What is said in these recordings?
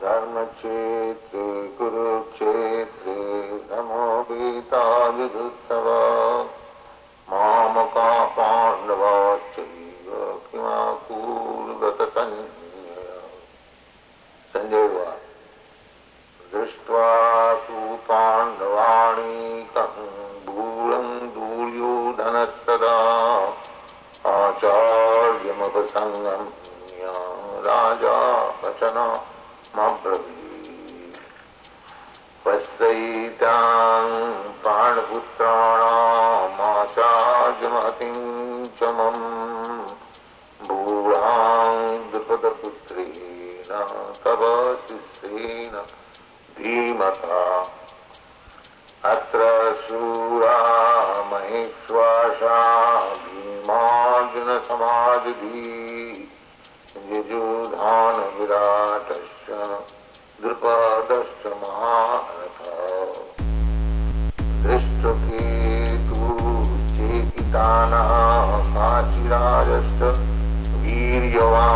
धर्मक्षेत्रे कुरुक्षेत्रे समोपेता विदुत्तव मामका पाण्डवाश्चैव किमाकूर्गतसंज्ञया संजय हुआ दृष्ट्वा तु पाण्डवाणीकं दूरं दूर्योधनस्तदा। आचार्यमपसङ्गम्य राजा पश्यैतां प्राणपुत्राणामाचार्यमहतिं च मम भूयां द्रुपदपुत्रेण तव शिष्येन धीमता। अत्र शूरा महेश्वासा भीमार्जुनसमाधिधी यजुधानविराटश्च द्रुपदश्च महारथ। दृष्टकेतुश्चेकितानः काशिराजश्च वीर्यवान्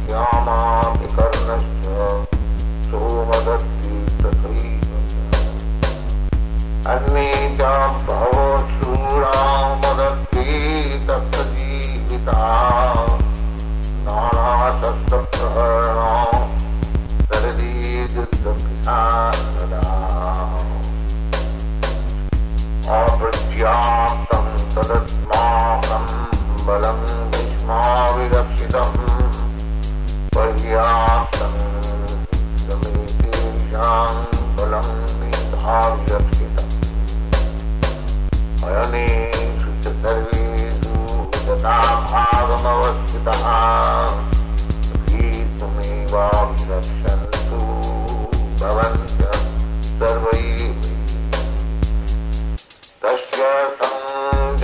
अप्रज्ञाप्तं तदस्माकं बलं भीष्माविरक्षितम् पर्याप्तं समेतेषां बलं मेधाविरक्षितम् अयनेषु च सर्वेषु भीष्मेवाभिरक्षन्तु भवन्त्य सर्वैः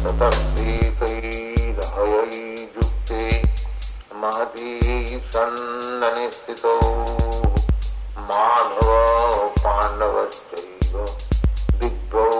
अन्नस्य शब्दस्मुदो महती सन्ननि स्थितौ माधव पाण्डवश्चैव दिग्गौ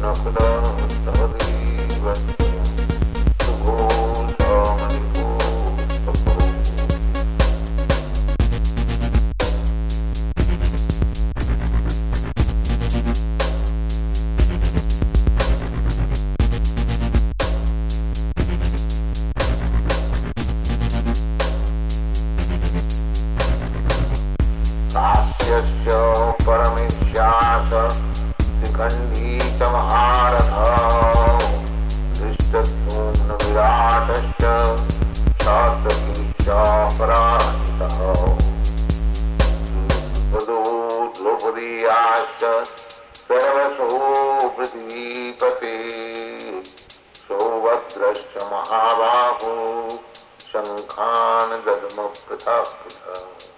Nakada परमेश्यास शिखण्डी च महारथ दृष्टसून् विराटश्च शासकी च द्रौपदीयाश्च सर्वसो पृथ्वीपते सौभद्रश्च महाबाहो शङ्खान् दद्म पृथक्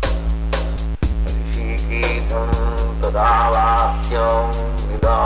गदा वाक्यं यदा